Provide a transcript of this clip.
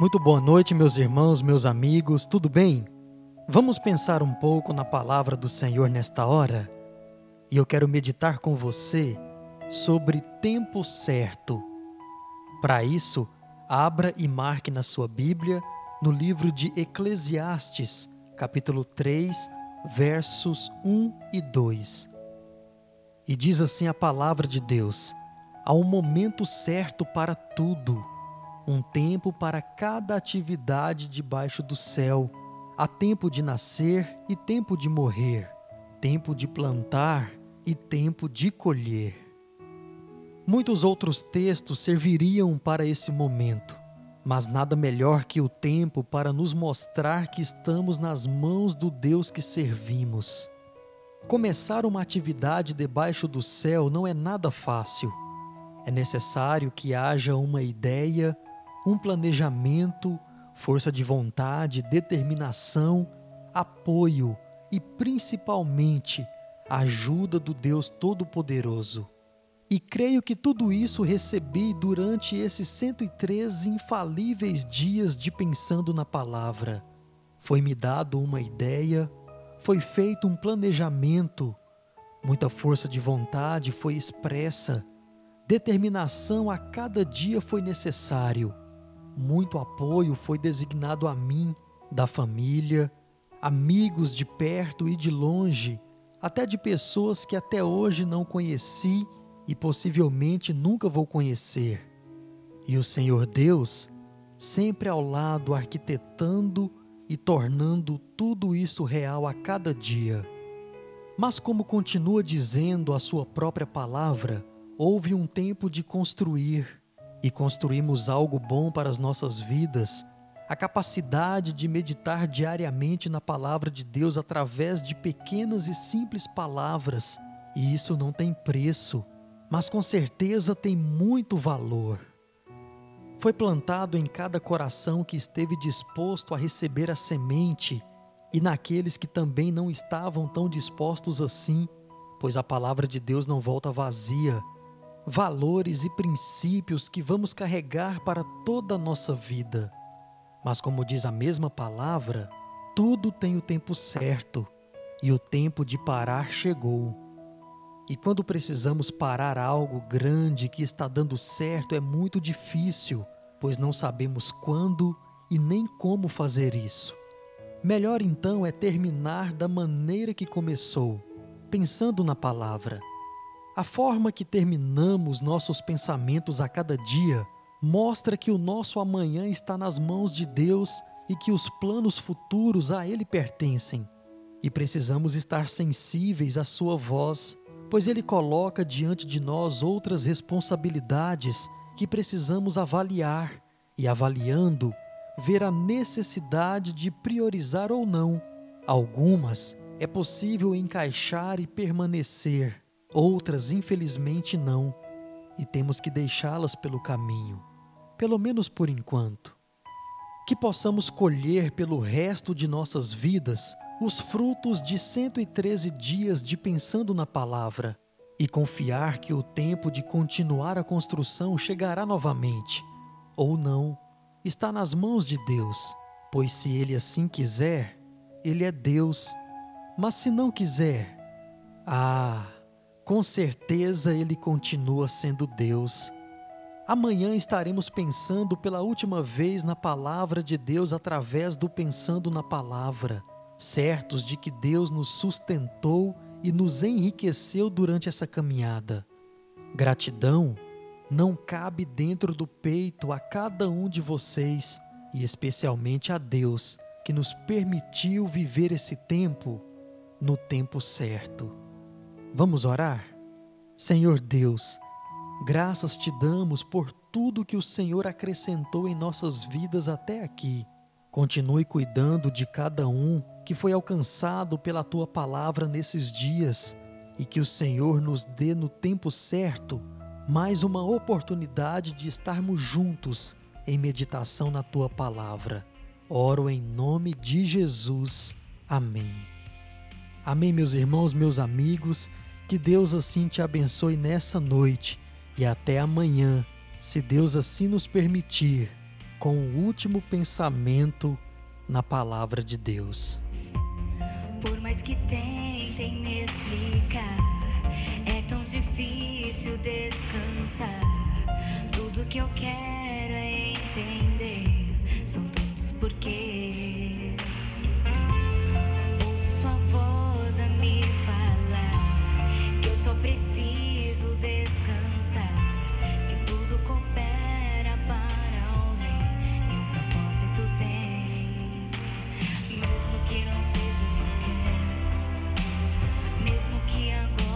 Muito boa noite, meus irmãos, meus amigos, tudo bem? Vamos pensar um pouco na palavra do Senhor nesta hora? E eu quero meditar com você sobre tempo certo. Para isso, abra e marque na sua Bíblia, no livro de Eclesiastes, capítulo 3, versos 1 e 2. E diz assim a palavra de Deus: Há um momento certo para tudo um tempo para cada atividade debaixo do céu. Há tempo de nascer e tempo de morrer, tempo de plantar e tempo de colher. Muitos outros textos serviriam para esse momento, mas nada melhor que o tempo para nos mostrar que estamos nas mãos do Deus que servimos. Começar uma atividade debaixo do céu não é nada fácil. É necessário que haja uma ideia, um planejamento, força de vontade, determinação, apoio e principalmente a ajuda do Deus Todo-Poderoso. E creio que tudo isso recebi durante esses 103 infalíveis dias de pensando na palavra. Foi-me dado uma ideia, foi feito um planejamento, muita força de vontade foi expressa, determinação a cada dia foi necessário muito apoio foi designado a mim, da família, amigos de perto e de longe, até de pessoas que até hoje não conheci e possivelmente nunca vou conhecer. E o Senhor Deus, sempre ao lado, arquitetando e tornando tudo isso real a cada dia. Mas, como continua dizendo a sua própria palavra, houve um tempo de construir, e construímos algo bom para as nossas vidas, a capacidade de meditar diariamente na palavra de Deus através de pequenas e simples palavras, e isso não tem preço, mas com certeza tem muito valor. Foi plantado em cada coração que esteve disposto a receber a semente, e naqueles que também não estavam tão dispostos assim, pois a palavra de Deus não volta vazia, valores e princípios que vamos carregar para toda a nossa vida. Mas, como diz a mesma palavra, tudo tem o tempo certo e o tempo de parar chegou. E quando precisamos parar algo grande que está dando certo é muito difícil, pois não sabemos quando e nem como fazer isso. Melhor então é terminar da maneira que começou, pensando na palavra a forma que terminamos nossos pensamentos a cada dia mostra que o nosso amanhã está nas mãos de Deus e que os planos futuros a Ele pertencem. E precisamos estar sensíveis à Sua voz, pois Ele coloca diante de nós outras responsabilidades que precisamos avaliar e, avaliando, ver a necessidade de priorizar ou não. Algumas é possível encaixar e permanecer Outras, infelizmente, não, e temos que deixá-las pelo caminho, pelo menos por enquanto. Que possamos colher pelo resto de nossas vidas os frutos de 113 dias de pensando na palavra e confiar que o tempo de continuar a construção chegará novamente. Ou não, está nas mãos de Deus, pois se Ele assim quiser, Ele é Deus. Mas se não quiser, ah, com certeza Ele continua sendo Deus. Amanhã estaremos pensando pela última vez na palavra de Deus através do Pensando na Palavra, certos de que Deus nos sustentou e nos enriqueceu durante essa caminhada. Gratidão não cabe dentro do peito a cada um de vocês e especialmente a Deus que nos permitiu viver esse tempo no tempo certo. Vamos orar? Senhor Deus, graças te damos por tudo que o Senhor acrescentou em nossas vidas até aqui. Continue cuidando de cada um que foi alcançado pela tua palavra nesses dias e que o Senhor nos dê no tempo certo mais uma oportunidade de estarmos juntos em meditação na tua palavra. Oro em nome de Jesus. Amém. Amém, meus irmãos, meus amigos. Que Deus assim te abençoe nessa noite e até amanhã, se Deus assim nos permitir. com o último pensamento na palavra de Deus. Por mais que tentem me explicar, é tão difícil descansar. Tudo que eu quero preciso descansar. Que tudo coopera para o bem e um propósito tem. Mesmo que não seja o que eu quero, mesmo que agora.